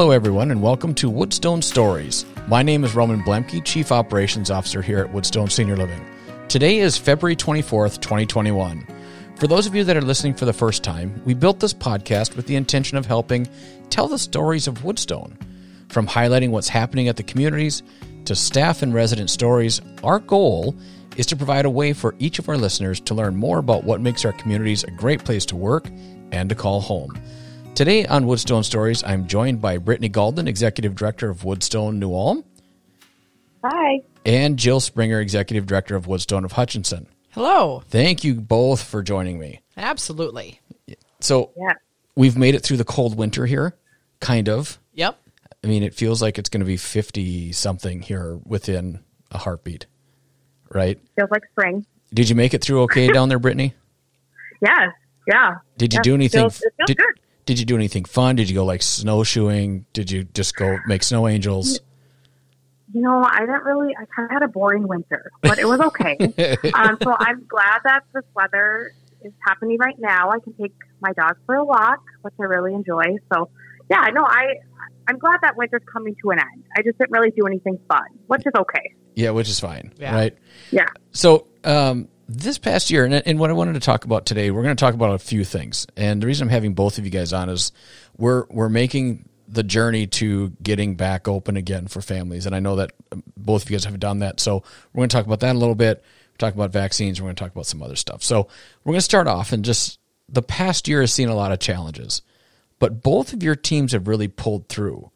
Hello, everyone, and welcome to Woodstone Stories. My name is Roman Blemke, Chief Operations Officer here at Woodstone Senior Living. Today is February 24th, 2021. For those of you that are listening for the first time, we built this podcast with the intention of helping tell the stories of Woodstone. From highlighting what's happening at the communities to staff and resident stories, our goal is to provide a way for each of our listeners to learn more about what makes our communities a great place to work and to call home. Today on Woodstone Stories, I'm joined by Brittany Galden, Executive Director of Woodstone New Ulm. Hi. And Jill Springer, Executive Director of Woodstone of Hutchinson. Hello. Thank you both for joining me. Absolutely. So, yeah. we've made it through the cold winter here, kind of. Yep. I mean, it feels like it's going to be 50 something here within a heartbeat, right? Feels like spring. Did you make it through okay down there, Brittany? Yes. Yeah. Did you yes. do anything? Feels, it feels did, good. Did you do anything fun? Did you go like snowshoeing? Did you just go make snow angels? You know, I didn't really. I kind of had a boring winter, but it was okay. um, so I'm glad that this weather is happening right now. I can take my dog for a walk, which I really enjoy. So, yeah, no, I I'm glad that winter's coming to an end. I just didn't really do anything fun, which is okay. Yeah, which is fine, Yeah. right? Yeah. So, um, this past year, and, and what I wanted to talk about today, we're going to talk about a few things. And the reason I'm having both of you guys on is we're we're making the journey to getting back open again for families. And I know that both of you guys have done that. So we're going to talk about that a little bit. Talk about vaccines. We're going to talk about some other stuff. So we're going to start off and just the past year has seen a lot of challenges, but both of your teams have really pulled through.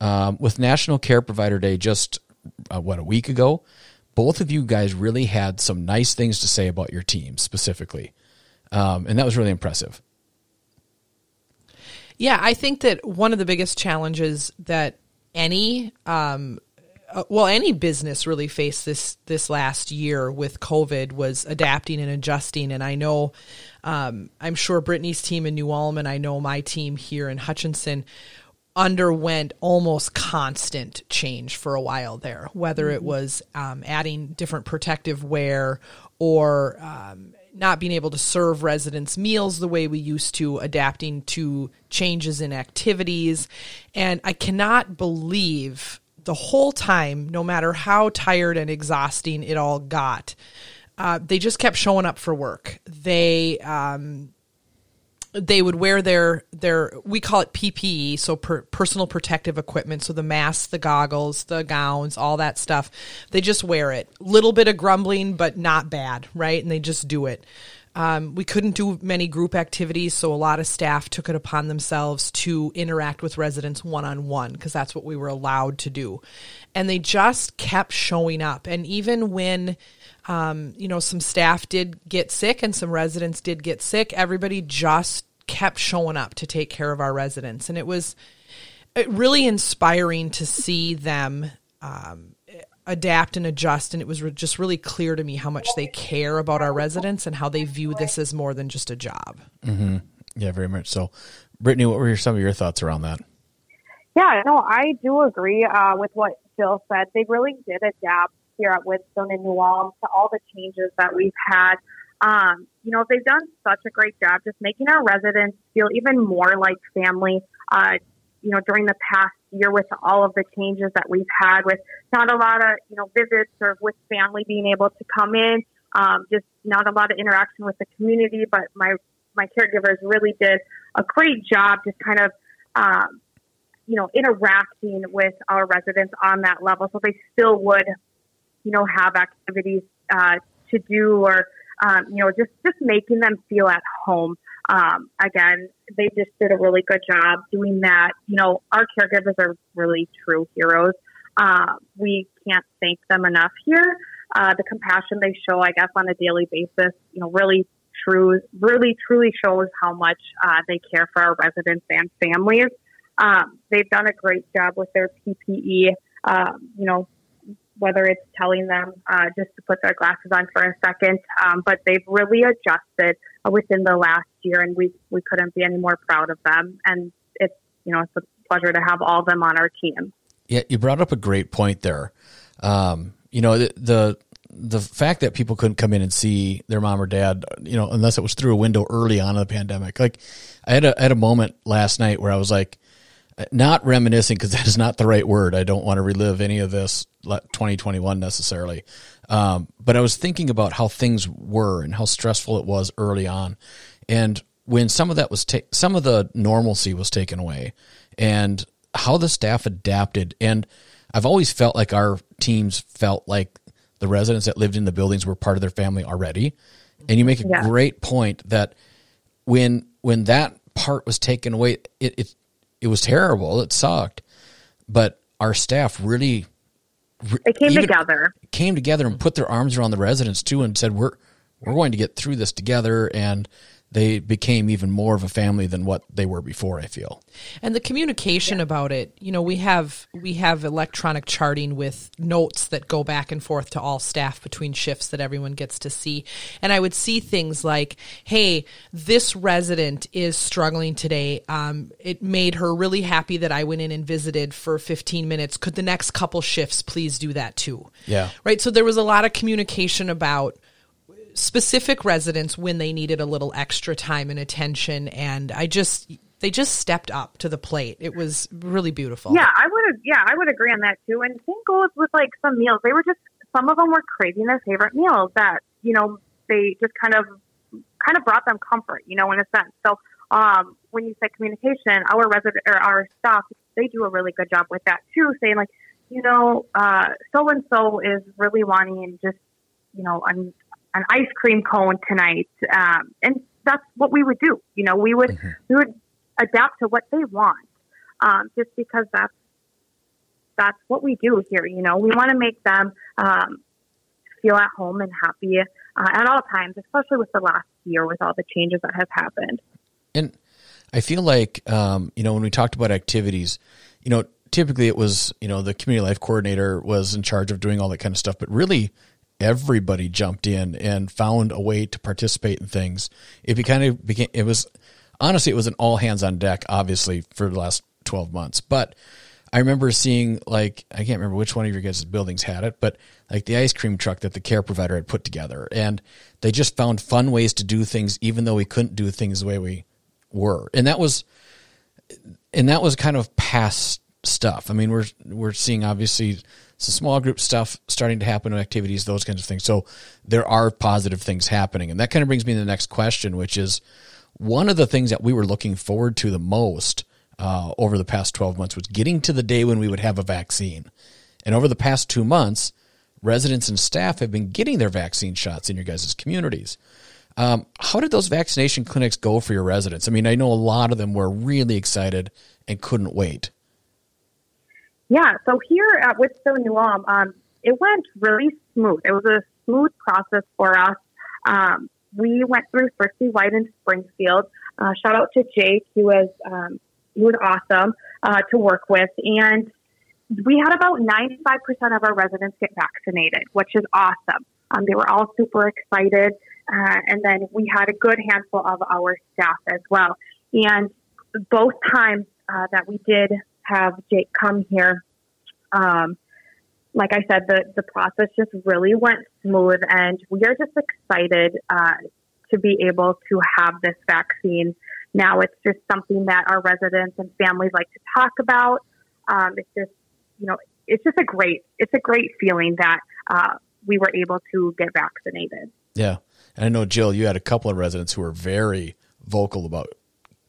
Um, with National Care Provider Day just uh, what a week ago, both of you guys really had some nice things to say about your team specifically, um, and that was really impressive. Yeah, I think that one of the biggest challenges that any um, uh, well any business really faced this this last year with COVID was adapting and adjusting. And I know um, I'm sure Brittany's team in New Ulm and I know my team here in Hutchinson underwent almost constant change for a while there, whether it was um, adding different protective wear or um, not being able to serve residents meals the way we used to, adapting to changes in activities. And I cannot believe the whole time, no matter how tired and exhausting it all got, uh, they just kept showing up for work. They, um, they would wear their their we call it PPE, so per, personal protective equipment, so the masks, the goggles, the gowns, all that stuff. They just wear it. Little bit of grumbling, but not bad, right? And they just do it. Um, we couldn't do many group activities, so a lot of staff took it upon themselves to interact with residents one on one because that's what we were allowed to do. And they just kept showing up. And even when um, you know, some staff did get sick and some residents did get sick. Everybody just kept showing up to take care of our residents. And it was uh, really inspiring to see them um, adapt and adjust. And it was re- just really clear to me how much they care about our residents and how they view this as more than just a job. Yeah, very much so. Brittany, what were your, some of your thoughts around that? Yeah, no, I do agree uh, with what Jill said. They really did adapt here at Woodstone and New Ulm to all the changes that we've had. Um, you know, they've done such a great job just making our residents feel even more like family. Uh, you know, during the past year with all of the changes that we've had with not a lot of, you know, visits or with family being able to come in, um, just not a lot of interaction with the community, but my, my caregivers really did a great job just kind of, um, you know, interacting with our residents on that level. So they still would you know, have activities uh, to do or, um, you know, just, just making them feel at home. Um, again, they just did a really good job doing that. You know, our caregivers are really true heroes. Uh, we can't thank them enough here. Uh, the compassion they show, I guess, on a daily basis, you know, really true, really truly shows how much uh, they care for our residents and families. Um, they've done a great job with their PPE. Um, you know, whether it's telling them uh, just to put their glasses on for a second. Um, but they've really adjusted within the last year, and we we couldn't be any more proud of them. And it's you know it's a pleasure to have all of them on our team. Yeah, you brought up a great point there. Um, you know, the, the the fact that people couldn't come in and see their mom or dad, you know, unless it was through a window early on in the pandemic. Like, I had a I had a moment last night where I was like, not reminiscing because that is not the right word. I don't want to relive any of this 2021 necessarily. Um, but I was thinking about how things were and how stressful it was early on, and when some of that was ta- some of the normalcy was taken away, and how the staff adapted. And I've always felt like our teams felt like the residents that lived in the buildings were part of their family already. And you make a yeah. great point that when when that part was taken away, it, it it was terrible. It sucked, but our staff really they came together, came together and put their arms around the residents too, and said, "We're we're going to get through this together." And they became even more of a family than what they were before i feel. And the communication yeah. about it you know we have we have electronic charting with notes that go back and forth to all staff between shifts that everyone gets to see. And i would see things like hey this resident is struggling today. Um, it made her really happy that i went in and visited for 15 minutes. Could the next couple shifts please do that too? Yeah. Right? So there was a lot of communication about specific residents when they needed a little extra time and attention and I just they just stepped up to the plate. It was really beautiful. Yeah, I would yeah, I would agree on that too. And same goes with like some meals. They were just some of them were craving their favorite meals that, you know, they just kind of kind of brought them comfort, you know, in a sense. So um, when you say communication, our resident or our staff, they do a really good job with that too, saying like, you know, uh so and so is really wanting just, you know, I'm an ice cream cone tonight. Um, and that's what we would do. You know, we would, mm-hmm. we would adapt to what they want. Um, just because that's, that's what we do here. You know, we want to make them, um, feel at home and happy uh, at all times, especially with the last year with all the changes that have happened. And I feel like, um, you know, when we talked about activities, you know, typically it was, you know, the community life coordinator was in charge of doing all that kind of stuff, but really everybody jumped in and found a way to participate in things. It kind of became, it was, honestly, it was an all hands on deck, obviously, for the last 12 months. But I remember seeing, like, I can't remember which one of your guys' buildings had it, but like the ice cream truck that the care provider had put together. And they just found fun ways to do things, even though we couldn't do things the way we were. And that was, and that was kind of past stuff. I mean, we're, we're seeing obviously so small group stuff starting to happen, activities, those kinds of things. So there are positive things happening. And that kind of brings me to the next question, which is one of the things that we were looking forward to the most uh, over the past 12 months was getting to the day when we would have a vaccine. And over the past two months, residents and staff have been getting their vaccine shots in your guys' communities. Um, how did those vaccination clinics go for your residents? I mean, I know a lot of them were really excited and couldn't wait. Yeah, so here at Woodstone New Ulm, um, it went really smooth. It was a smooth process for us. Um, we went through Thrifty White in Springfield. Uh, shout out to Jake. He was um, he was awesome uh, to work with, and we had about 95% of our residents get vaccinated, which is awesome. Um, they were all super excited, uh, and then we had a good handful of our staff as well. And both times uh, that we did have Jake come here. Um, like I said, the, the process just really went smooth, and we are just excited uh, to be able to have this vaccine. Now it's just something that our residents and families like to talk about. Um, it's just, you know, it's just a great, it's a great feeling that uh, we were able to get vaccinated. Yeah, and I know Jill, you had a couple of residents who were very vocal about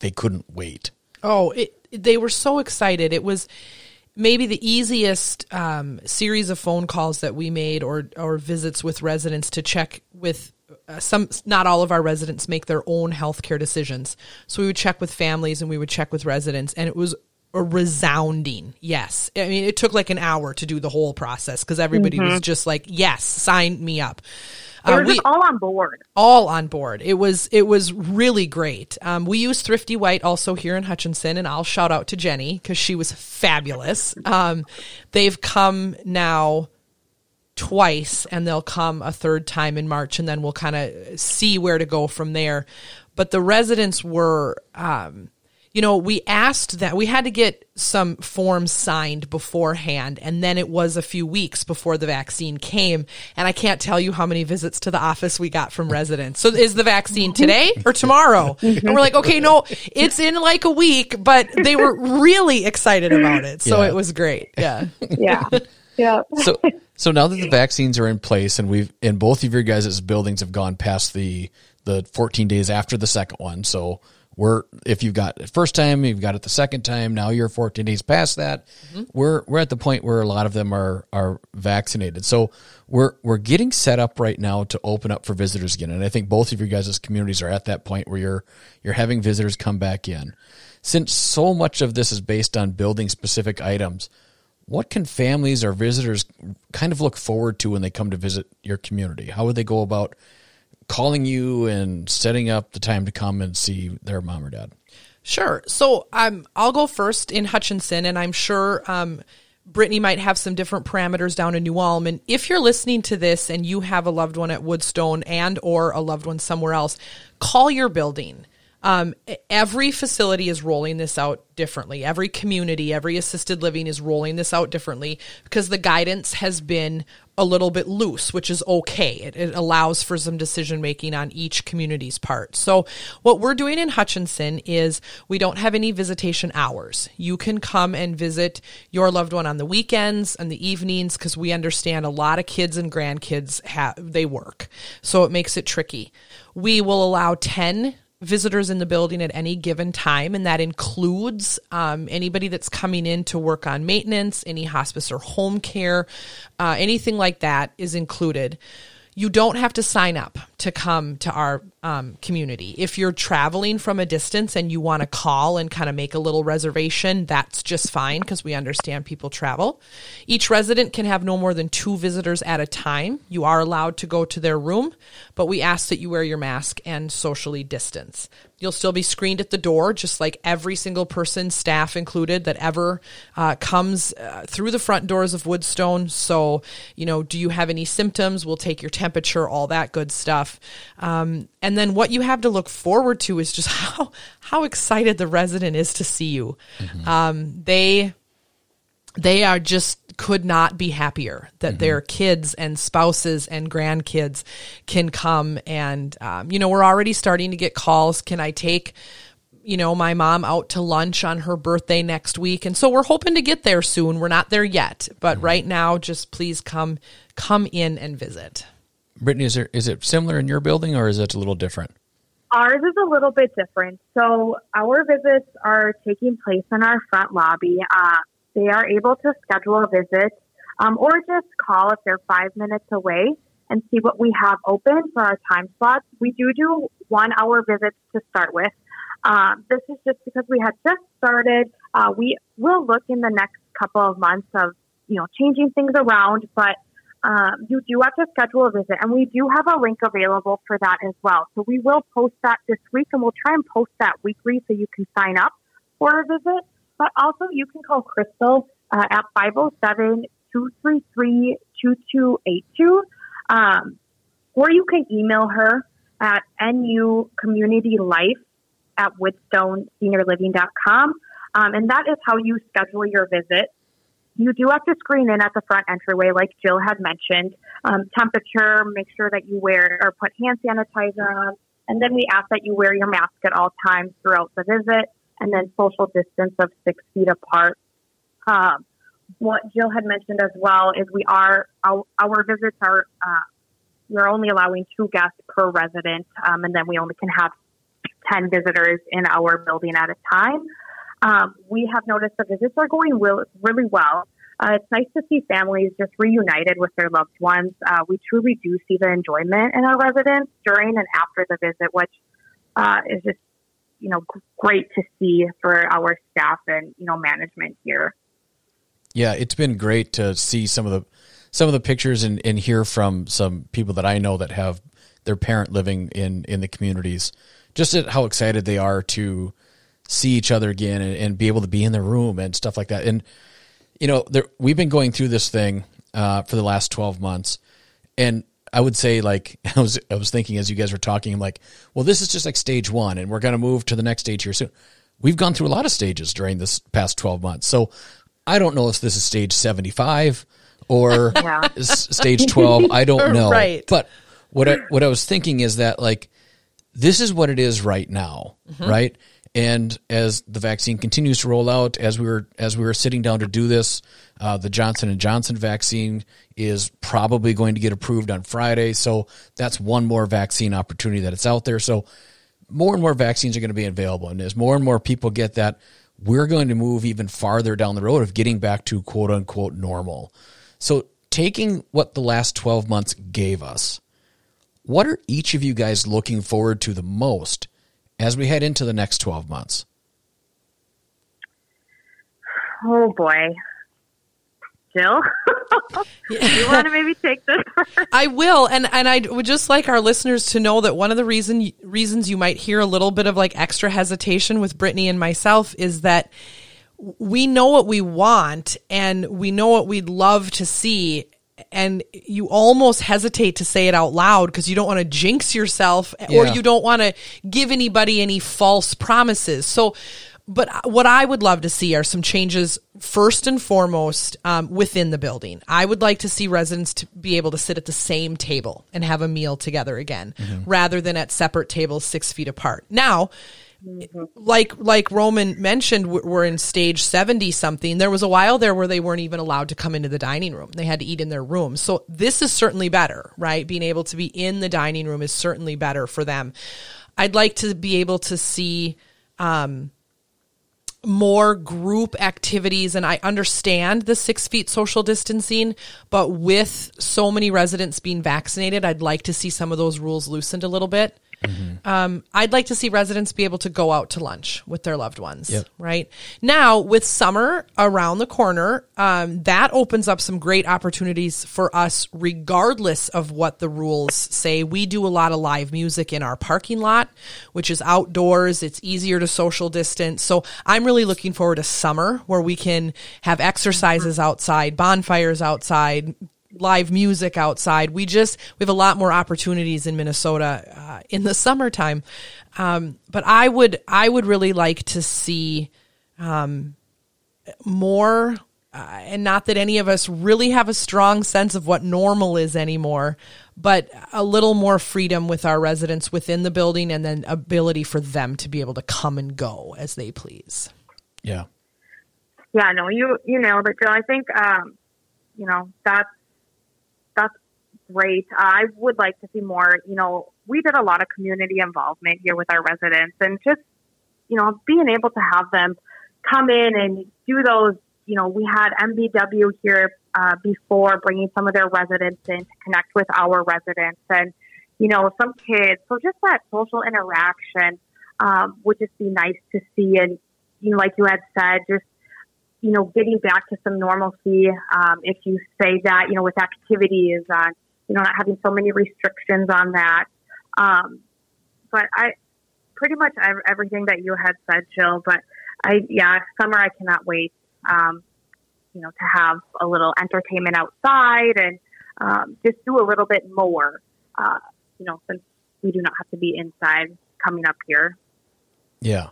they couldn't wait. Oh, it, they were so excited. It was maybe the easiest um, series of phone calls that we made or or visits with residents to check with uh, some not all of our residents make their own healthcare decisions. So we would check with families and we would check with residents and it was a resounding yes. I mean it took like an hour to do the whole process because everybody mm-hmm. was just like yes sign me up they were uh, we, all on board. All on board. It was it was really great. Um, we use Thrifty White also here in Hutchinson, and I'll shout out to Jenny because she was fabulous. Um, they've come now twice, and they'll come a third time in March, and then we'll kind of see where to go from there. But the residents were. Um, you know, we asked that we had to get some forms signed beforehand, and then it was a few weeks before the vaccine came. And I can't tell you how many visits to the office we got from residents. So, is the vaccine today or tomorrow? And we're like, okay, no, it's in like a week, but they were really excited about it. So Yeah. it was great. Yeah. Yeah. yeah. so so now that the vaccines are in place and we've and both of your guys' buildings have gone past the the 14 days after the second one so we're if you've got it first time you've got it the second time now you're 14 days past that mm-hmm. we're we're at the point where a lot of them are are vaccinated. So we're we're getting set up right now to open up for visitors again. And i think both of your guys' communities are at that point where you're you're having visitors come back in. Since so much of this is based on building specific items what can families or visitors kind of look forward to when they come to visit your community? How would they go about calling you and setting up the time to come and see their mom or dad? Sure. So um, I'll go first in Hutchinson, and I'm sure um, Brittany might have some different parameters down in New Ulm. And if you're listening to this and you have a loved one at Woodstone and or a loved one somewhere else, call your building. Um, every facility is rolling this out differently. Every community, every assisted living is rolling this out differently because the guidance has been a little bit loose, which is okay. It, it allows for some decision making on each community's part. So, what we're doing in Hutchinson is we don't have any visitation hours. You can come and visit your loved one on the weekends and the evenings because we understand a lot of kids and grandkids have they work, so it makes it tricky. We will allow ten visitors in the building at any given time, and that includes um, anybody that's coming in to work on maintenance, any hospice or home care, uh, anything like that is included. You don't have to sign up to come to our um, community. If you're traveling from a distance and you want to call and kind of make a little reservation, that's just fine because we understand people travel. Each resident can have no more than two visitors at a time. You are allowed to go to their room, but we ask that you wear your mask and socially distance. You'll still be screened at the door, just like every single person, staff included, that ever uh, comes uh, through the front doors of Woodstone. So, you know, do you have any symptoms? We'll take your temperature, all that good stuff. Um, and then what you have to look forward to is just how how excited the resident is to see you. Um, they they are just could not be happier that their kids and spouses and grandkids can come and um, you know we're already starting to get calls. Can i take you know my mom out to lunch on her birthday next week? And so we're hoping to get there soon. We're not there yet but right now just please come come in and visit Brittany, is there is it similar in your building or is it a little different? Ours is a little bit different. So our visits are taking place in our front lobby. Uh, they are able to schedule a visit um, or just call if they're five minutes away and see what we have open for our time slots. We do do one hour visits to start with. Um, this is just because we had just started. Uh, we will look in the next couple of months of you know changing things around, but um, you do have to schedule a visit, and we do have a link available for that as well. So we will post that this week, and we'll try and post that weekly so you can sign up for a visit. But also, you can call Crystal uh, at 507 233 2282, um, or you can email her at nu community life at woodstoneseniorliving.com. Um, and that is how you schedule your visit. You do have to screen in at the front entryway, like Jill had mentioned. Um, temperature, make sure that you wear or put hand sanitizer on. And then we ask that you wear your mask at all times throughout the visit and then social distance of six feet apart. Um, what Jill had mentioned as well is we are, our, our visits are, uh, we're only allowing two guests per resident, um, and then we only can have 10 visitors in our building at a time. Um, we have noticed the visits are going really well. Uh, it's nice to see families just reunited with their loved ones. Uh, we truly do see the enjoyment in our residents during and after the visit, which uh, is just you know great to see for our staff and you know management here. Yeah, it's been great to see some of the some of the pictures and, and hear from some people that I know that have their parent living in in the communities. Just at how excited they are to see each other again and, and be able to be in the room and stuff like that. And you know, there, we've been going through this thing uh, for the last twelve months, and I would say like I was I was thinking as you guys were talking, I'm like, well, this is just like stage one, and we're gonna move to the next stage here soon. we've gone through a lot of stages during this past 12 months. So I don't know if this is stage 75 or Yeah. stage 12. I don't know. Right. But what I, what I was thinking is that like this is what it is right now, right? And as the vaccine continues to roll out, as we were as we were sitting down to do this, uh, the Johnson and Johnson vaccine is probably going to get approved on Friday. So that's one more vaccine opportunity that it's out there. So more and more vaccines are going to be available, and as more and more people get that, we're going to move even farther down the road of getting back to quote unquote normal. So taking what the last twelve months gave us, what are each of you guys looking forward to the most as we head into the next 12 months? Oh boy. Jill, you want to maybe take this first? I will, and and I would just like our listeners to know that one of the reason reasons you might hear a little bit of like extra hesitation with Brittany and myself is that we know what we want and we know what we'd love to see and you almost hesitate to say it out loud because you don't want to jinx yourself or you don't want to give anybody any false promises so but what I would love to see are some changes first and foremost um, within the building. I would like to see residents to be able to sit at the same table and have a meal together again, rather than at separate tables six feet apart. Now, Mm-hmm. like like Roman mentioned, we're in stage seventy something. There was a while there where they weren't even allowed to come into the dining room; they had to eat in their room. So this is certainly better, right? Being able to be in the dining room is certainly better for them. I'd like to be able to see um, more group activities and I understand the six feet social distancing, but with so many residents being vaccinated, I'd like to see some of those rules loosened a little bit. Um, I'd like to see residents be able to go out to lunch with their loved ones. Yep. Right now, with summer around the corner, um, that opens up some great opportunities for us, regardless of what the rules say. We do a lot of live music in our parking lot, which is outdoors. It's easier to social distance. So I'm really looking forward to summer where we can have exercises outside, bonfires outside, live music outside. We just we have a lot more opportunities in Minnesota uh, in the summertime. Um, but I would I would really like to see um, more. Uh, and not that any of us really have a strong sense of what normal is anymore, but a little more freedom with our residents within the building and then ability for them to be able to come and go as they please. Yeah. Yeah, no, you you nailed it, Jill. I think um, you know that's that's great. I would like to see more. You know, we did a lot of community involvement here with our residents, and just you know being able to have them come in and do those. You know, we had MBW here uh, before, bringing some of their residents in to connect with our residents, and you know, some kids. So just that social interaction um, would just be nice to see, and you know, like you had said, just you know, getting back to some normalcy. Um, if you say that, you know, with activities, you know, not having so many restrictions on that. Um, but I pretty much ev- everything that you had said, Jill. But I, yeah, summer I cannot wait. Um, you know, to have a little entertainment outside and um, just do a little bit more. Uh, you know, since we do not have to be inside coming up here. Yeah.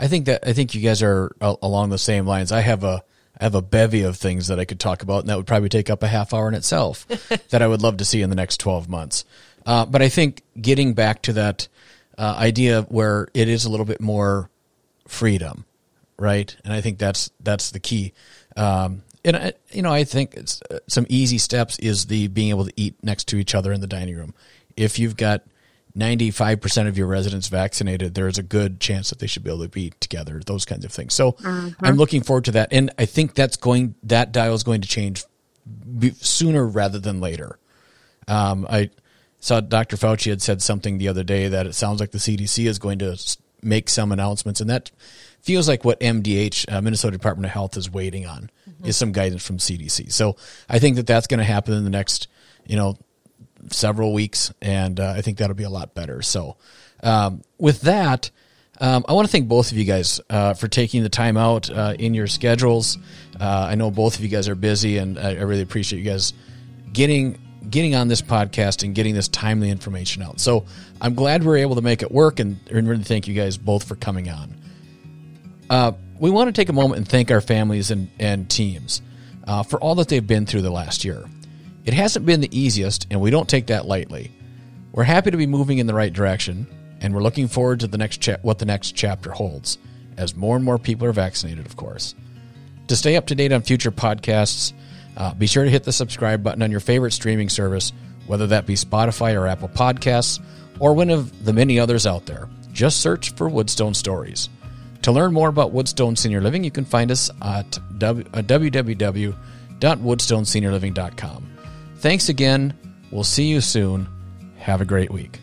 I think that I think you guys are along the same lines. I have a I have a bevy of things that I could talk about, and that would probably take up a half hour in itself. that I would love to see in the next twelve months. Uh, but I think getting back to that uh, idea where it is a little bit more freedom, right? And I think that's that's the key. Um, and I, you know, I think it's, uh, some easy steps is the being able to eat next to each other in the dining room. If you've got 95% of your residents vaccinated, there's a good chance that they should be able to be together, those kinds of things. So I'm looking forward to that. And I think that's going, that dial is going to change sooner rather than later. Um, I saw Dr. Fauci had said something the other day that it sounds like the CDC is going to make some announcements, and that feels like what MDH, uh, Minnesota Department of Health, is waiting on is some guidance from CDC. So I think that that's going to happen in the next, you know, several weeks, and uh, I think that'll be a lot better. So, um, with that, um, I want to thank both of you guys uh, for taking the time out uh, in your schedules. Uh, I know both of you guys are busy, and I, I really appreciate you guys getting getting on this podcast and getting this timely information out. So I'm glad we are able to make it work, and, and really thank you guys both for coming on. Uh, we want to take a moment and thank our families and, and teams uh, for all that they've been through the last year. It hasn't been the easiest, and we don't take that lightly. We're happy to be moving in the right direction, and we're looking forward to the next cha- what the next chapter holds, as more and more people are vaccinated, of course. To stay up to date on future podcasts, uh, be sure to hit the subscribe button on your favorite streaming service, whether that be Spotify or Apple Podcasts, or one of the many others out there. Just search for Woodstone Stories. To learn more about Woodstone Senior Living, you can find us at w- uh, www.woodstoneseniorliving.com. Thanks again. We'll see you soon. Have a great week.